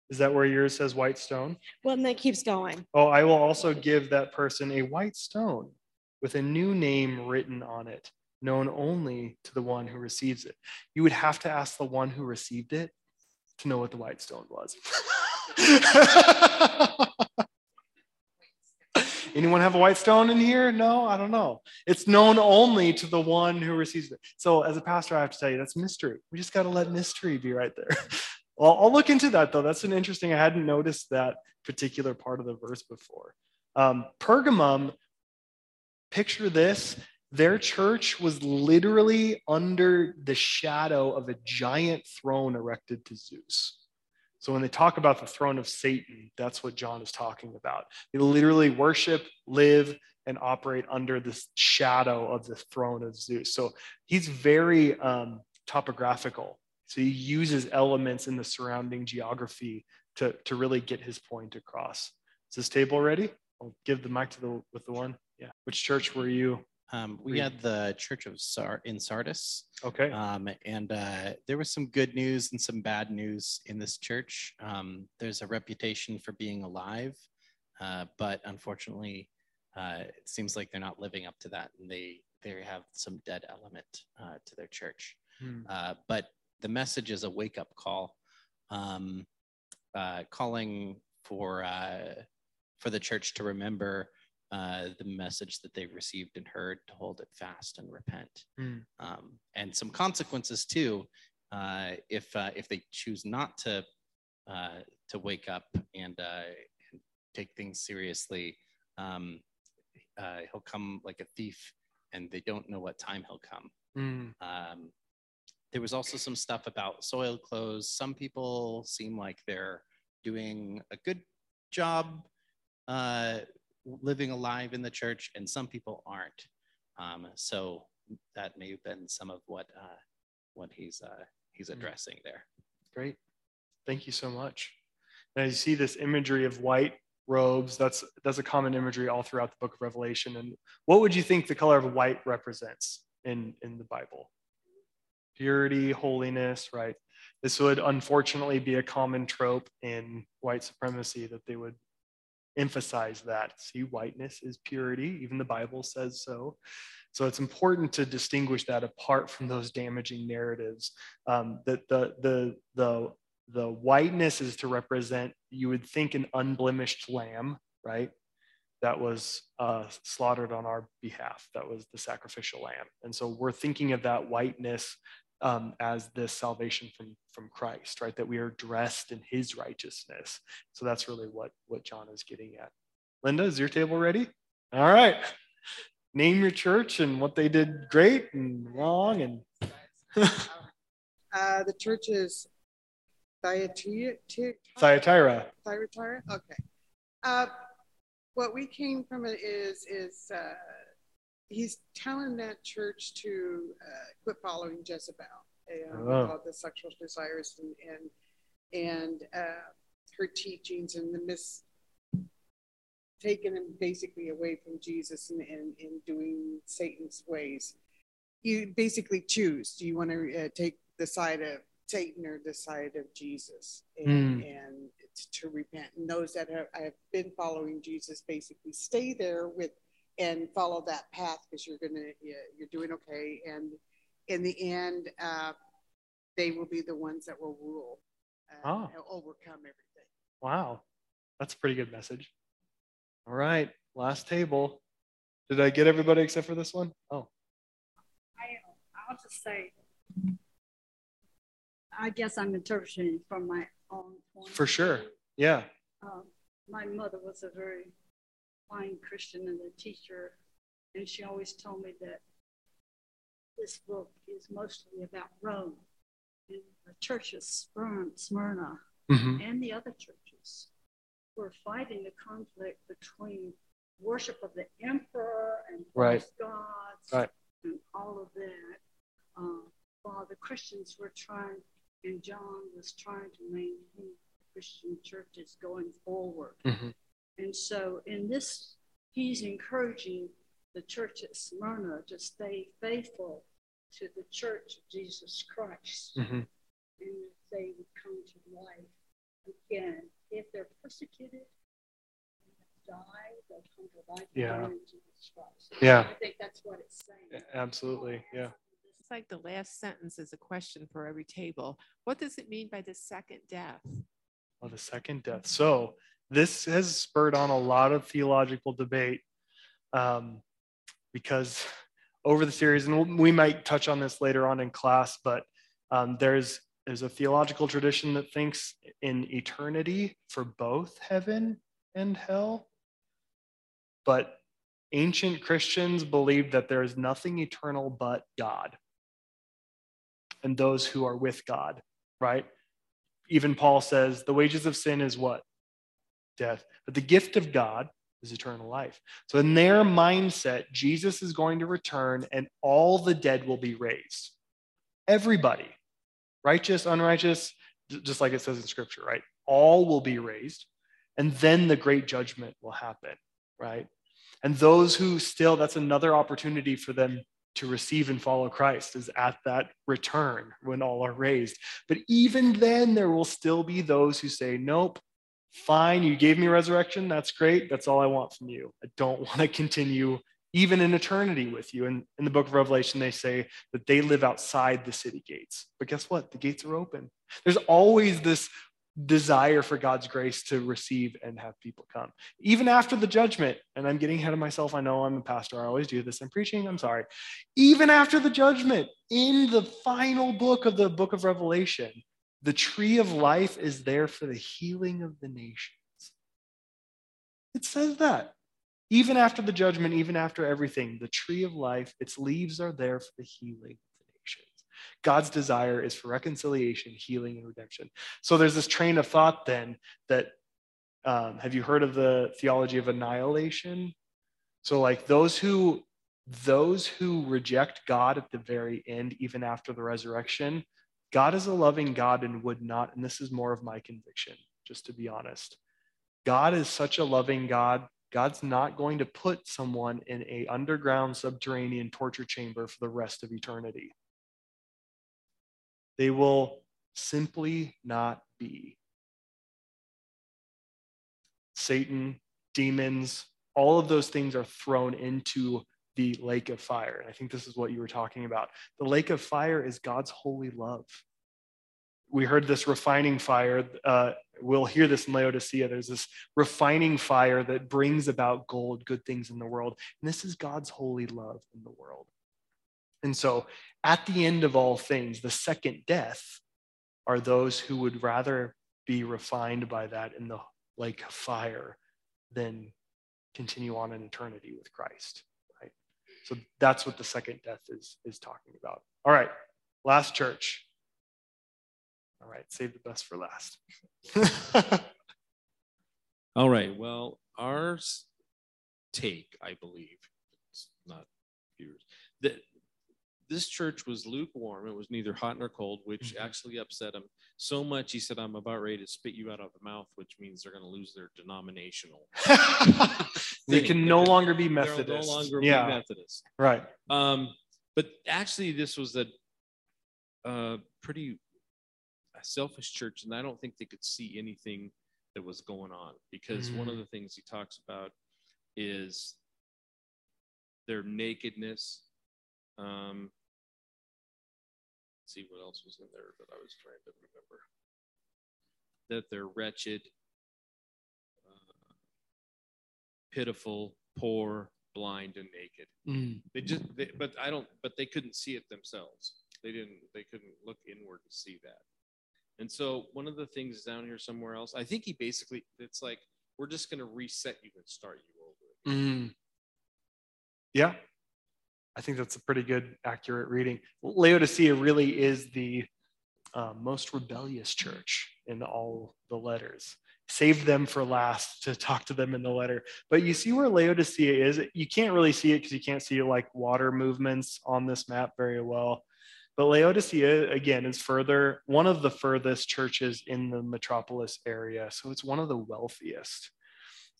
Is that where yours says white stone? Well, and that keeps going. Oh, I will also give that person a white stone with a new name written on it, known only to the one who receives it. You would have to ask the one who received it to know what the white stone was. Anyone have a white stone in here? No, I don't know. It's known only to the one who receives it. So, as a pastor, I have to tell you that's mystery. We just got to let mystery be right there. Well, I'll look into that though. That's an interesting. I hadn't noticed that particular part of the verse before. Um, Pergamum, picture this. Their church was literally under the shadow of a giant throne erected to Zeus. So when they talk about the throne of Satan, that's what John is talking about. They literally worship, live, and operate under the shadow of the throne of Zeus. So he's very um, topographical. So he uses elements in the surrounding geography to, to really get his point across. Is this table ready? I'll give the mic to the with the one. Yeah. Which church were you? Um, we had the Church of Sar in Sardis, Okay. um, and uh, there was some good news and some bad news in this church. Um, there's a reputation for being alive, uh, but unfortunately, uh, it seems like they're not living up to that, and they they have some dead element uh, to their church. Hmm. Uh, but the message is a wake up call, um, uh, calling for uh, for the church to remember uh, the message that they received and heard, to hold it fast and repent, Hmm. um, and some consequences too uh, if uh, if they choose not to uh, to wake up and, uh, and take things seriously. Um, uh, he'll come like a thief, and they don't know what time he'll come. Hmm. Um, there was also some stuff about soiled clothes. Some people seem like they're doing a good job uh, living alive in the church, and some people aren't. Um, so that may have been some of what uh, what he's uh, he's Mm. addressing there. Great. Thank you so much. Now you see this imagery of white robes. That's that's a common imagery all throughout the book of Revelation. And what would you think the color of white represents in, in the Bible? Purity, holiness, right? This would unfortunately be a common trope in white supremacy that they would emphasize that. See, whiteness is purity. Even the Bible says so. So it's important to distinguish that apart from those damaging narratives. Um, that the the the the whiteness is to represent, you would think, an unblemished lamb, right? That was uh, slaughtered on our behalf. That was the sacrificial lamb. And so we're thinking of that whiteness um, as this salvation from, from Christ, right? That we are dressed in his righteousness. So that's really what, what John is getting at. Linda, is your table ready? All right. Name your church and what they did great and wrong and Uh, the church is Thyatira. Thyatira. Thyatira. Okay. Uh, what we came from it is is uh, he's telling that church to uh, quit following Jezebel, uh, Oh. all the sexual desires and and and uh, her teachings and the mis taking him basically away from Jesus and, and, and doing Satan's ways. You basically choose. Do you want to uh, take the side of Satan or the side of Jesus? And, and to repent. And those that have, have been following Jesus basically stay there with and follow that path because you're gonna you're doing okay. And in the end, uh, they will be the ones that will rule uh, Oh. and overcome everything. Wow, that's a pretty good message. All right, last table. Did I get everybody except for this one? Oh, I, I'll just say, I guess I'm interpreting from my own point. for sure. Yeah. Um, my mother was a very fine Christian and a teacher, and she always told me that this book is mostly about Rome and the church of Smyrna, Mhm. and the other churches were fighting the conflict between worship of the emperor and Right. gods Right. and all of that. Uh, while the Christians were trying, and John was trying to maintain Christian churches going forward. Mhm. And so in this, he's encouraging the church at Smyrna to stay faithful to the church of Jesus Christ Mhm. and that they would come to life again. If they're persecuted and die, they'll come to life Yeah. in Jesus Christ. Yeah. I think that's what it's saying. Absolutely. Yeah. It's like the last sentence is a question for every table. What does it mean by the second death? Well, the second death. So this has spurred on a lot of theological debate um, because over the series, and we might touch on this later on in class, but um, there's there's a theological tradition that thinks in eternity for both heaven and hell. But ancient Christians believed that there is nothing eternal but God and those who are with God, right? Even Paul says the wages of sin is what? Death. But the gift of God is eternal life. So, in their mindset, Jesus is going to return and all the dead will be raised. Everybody, righteous, unrighteous, just like it says in scripture, right? All will be raised. And then the great judgment will happen, right? And those who still, that's another opportunity for them to receive and follow Christ is at that return when all are raised. But even then, there will still be those who say, Nope, fine, you gave me resurrection. That's great. That's all I want from you. I don't want to continue even in eternity with you. And in the book of Revelation, they say that they live outside the city gates. But guess what? The gates are open. There's always this desire for God's grace to receive and have people come. Even after the judgment, and I'm getting ahead of myself. I know I'm a pastor. I always do this. I'm preaching. I'm sorry. Even after the judgment, in the final book of the book of Revelation, the tree of life is there for the healing of the nations. It says that. Even after the judgment, even after everything, the tree of life, its leaves are there for the healing of the nations. God's desire is for reconciliation, healing, and redemption. So there's this train of thought then that um, have you heard of the theology of annihilation? So like those who those who reject God at the very end, even after the resurrection, God is a loving God and would not, and this is more of my conviction, just to be honest. God is such a loving God. God's not going to put someone in a underground subterranean torture chamber for the rest of eternity. They will simply not be. Satan, demons, all of those things are thrown into the lake of fire. And I think this is what you were talking about. The lake of fire is God's holy love. We heard this refining fire. Uh, we'll hear this in Laodicea. There's this refining fire that brings about gold, good things in the world. And this is God's holy love in the world. And so, at the end of all things, the second death are those who would rather be refined by that in the lake of fire than continue on in eternity with Christ. So that's what the second death is, is talking about. All right, last church. All right, save the best for last. All right, well, our take, I believe, it's not viewers, that this church was lukewarm. It was neither hot nor cold, which mm-hmm. actually upset him so much. He said, I'm about ready to spit you out of the mouth, which means they're going to lose their denominational. they can no longer be Methodist. No longer yeah. be Methodist. Right. Um, but actually, this was a uh, pretty selfish church, and I don't think they could see anything that was going on because mm. one of mm. the things he talks about is their nakedness um, see what else was in there that I was trying to remember. That they're wretched, pitiful, poor, blind, and naked. Mm. They just, they, but I don't, but they couldn't see it themselves. They didn't, they couldn't look inward to see that. And so one of the things down here somewhere else, I think he basically, it's like, we're just going to reset you and start you over. Mm. Yeah, I think that's a pretty good, accurate reading. Laodicea really is the uh, most rebellious church in all the letters. Saved them for last to talk to them in the letter. But you see where Laodicea is. You can't really see it because you can't see like water movements on this map very well. But Laodicea, again, is further, one of the furthest churches in the metropolis area. So it's one of the wealthiest.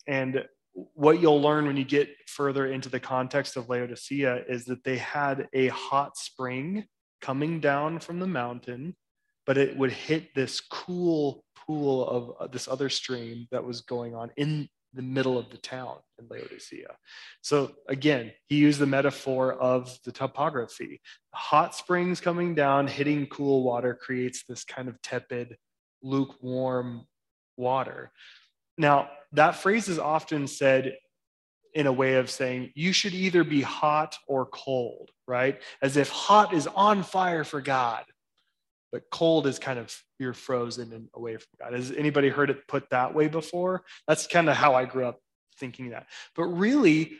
And what you'll learn when you get further into the context of Laodicea is that they had a hot spring coming down from the mountain, but it would hit this cool pool of uh, this other stream that was going on in the middle of the town in Laodicea. So again, he used the metaphor of the topography. Hot springs coming down, hitting cool water creates this kind of tepid, lukewarm water. Now, that phrase is often said in a way of saying you should either be hot or cold, right? As if hot is on fire for God, but cold is kind of you're frozen and away from God. Has anybody heard it put that way before? That's kind of how I grew up thinking that. But really,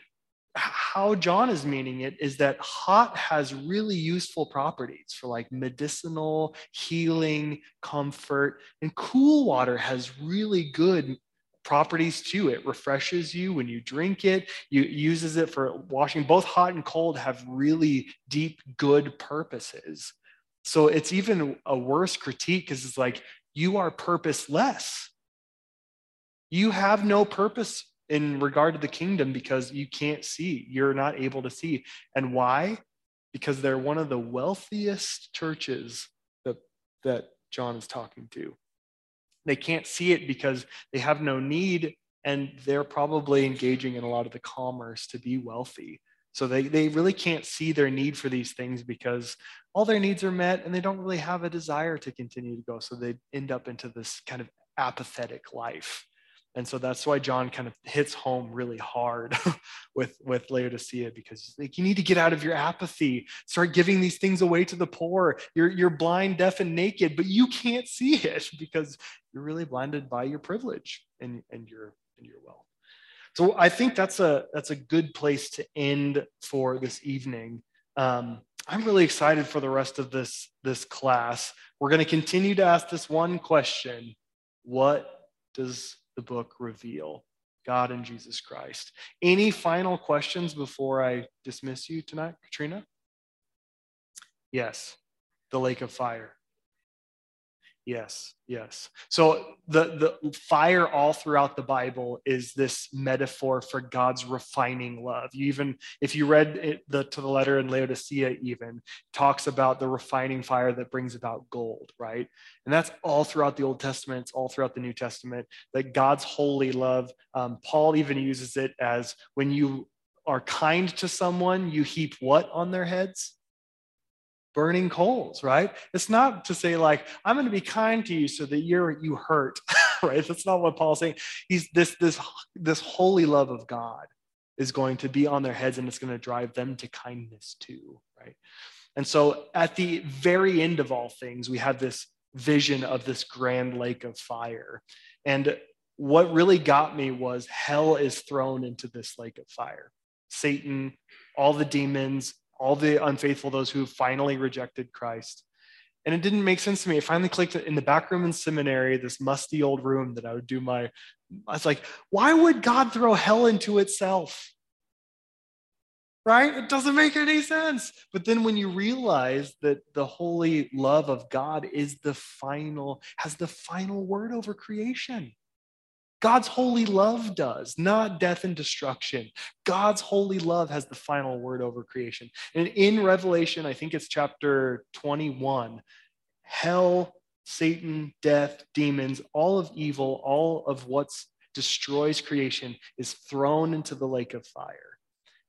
how John is meaning it is that hot has really useful properties for like medicinal, healing, comfort, and cool water has really good properties too. It refreshes you when you drink it. You uses it for washing. Both hot and cold have really deep, good purposes. So it's even a worse critique because it's like you are purposeless. You have no purpose in regard to the kingdom because you can't see. You're not able to see. And why? Because they're one of the wealthiest churches that, that John is talking to. They can't see it because they have no need and they're probably engaging in a lot of the commerce to be wealthy. So they, they really can't see their need for these things because all their needs are met and they don't really have a desire to continue to go. So they end up into this kind of apathetic life. And so that's why John kind of hits home really hard with, with Laodicea because like, you need to get out of your apathy, start giving these things away to the poor. You're, you're blind, deaf, and naked, but you can't see it because you're really blinded by your privilege and, and, your, and your wealth. So I think that's a, that's a good place to end for this evening. Um, I'm really excited for the rest of this, this class. We're going to continue to ask this one question What does the book reveal God and Jesus Christ. Any final questions before I dismiss you tonight, Katrina? Yes, the lake of fire. Yes, yes. So the, the fire all throughout the Bible is this metaphor for God's refining love. You even, if you read it the, to the letter in Laodicea, even talks about the refining fire that brings about gold, right? And that's all throughout the Old Testament, it's all throughout the New Testament, that God's holy love. Um, Paul even uses it as when you are kind to someone, you heap what on their heads? Burning coals, right? It's not to say like I'm going to be kind to you so that you're you hurt, right? That's not what Paul's saying. He's this this this holy love of God is going to be on their heads and it's going to drive them to kindness too, right? And so at the very end of all things, we have this vision of this grand lake of fire. And what really got me was hell is thrown into this lake of fire. Satan, all the demons, all the unfaithful, those who finally rejected Christ. And it didn't make sense to me. It finally clicked in the back room in seminary, this musty old room that I would do my, I was like, why would God throw hell into itself? Right? It doesn't make any sense. But then when you realize that the holy love of God is the final, has the final word over creation. God's holy love does, not death and destruction. God's holy love has the final word over creation. And in Revelation, I think it's chapter 21, hell, Satan, death, demons, all of evil, all of what destroys creation is thrown into the lake of fire.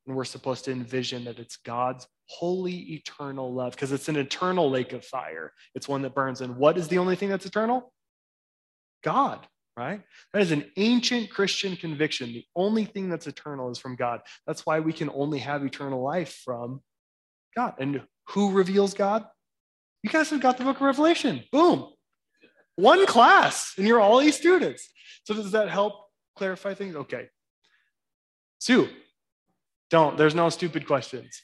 And we're supposed to envision that it's God's holy, eternal love because it's an eternal lake of fire. It's one that burns. And what is the only thing that's eternal? God right? That is an ancient Christian conviction. The only thing that's eternal is from God. That's why we can only have eternal life from God. And who reveals God? You guys have got the book of Revelation. Boom. One class, and you're all these students. So, does that help clarify things? Okay. Sue, don't. There's no stupid questions.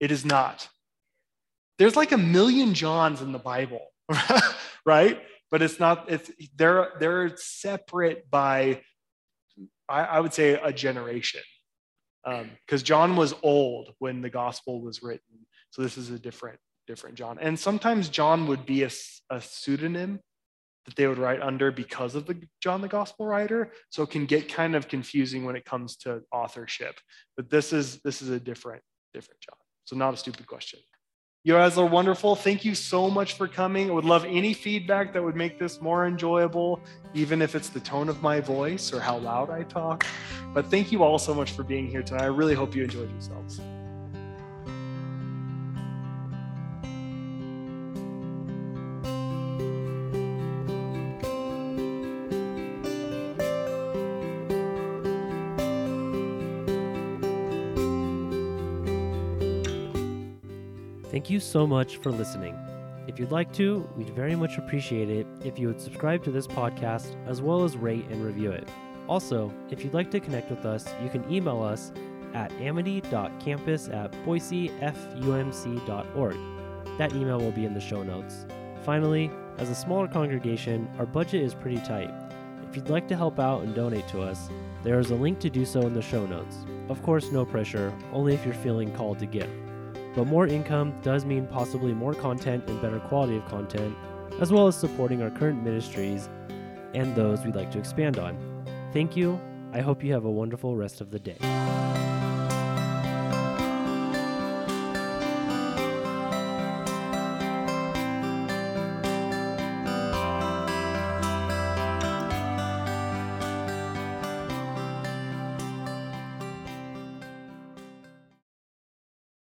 It is not. There's like a million Johns in the Bible, right? But it's not it's they're they're separate by I, I would say a generation because um, John was old when the gospel was written, so this is a different different John. And sometimes John would be a, a pseudonym that they would write under because of the John the gospel writer, so it can get kind of confusing when it comes to authorship. But this is this is a different different John, so not a stupid question. You guys are wonderful. Thank you so much for coming. I would love any feedback that would make this more enjoyable, even if it's the tone of my voice or how loud I talk. But thank you all so much for being here tonight. I really hope you enjoyed yourselves. So much for listening. If you'd like to, we'd very much appreciate it if you would subscribe to this podcast as well as rate and review it. Also, if you'd like to connect with us, you can email us at amity.campus at boisefumc.org. That email will be in the show notes. Finally, as a smaller congregation, our budget is pretty tight. If you'd like to help out and donate to us, there is a link to do so in the show notes. Of course, no pressure, only if you're feeling called to give. But more income does mean possibly more content and better quality of content, as well as supporting our current ministries and those we'd like to expand on. Thank you. I hope you have a wonderful rest of the day.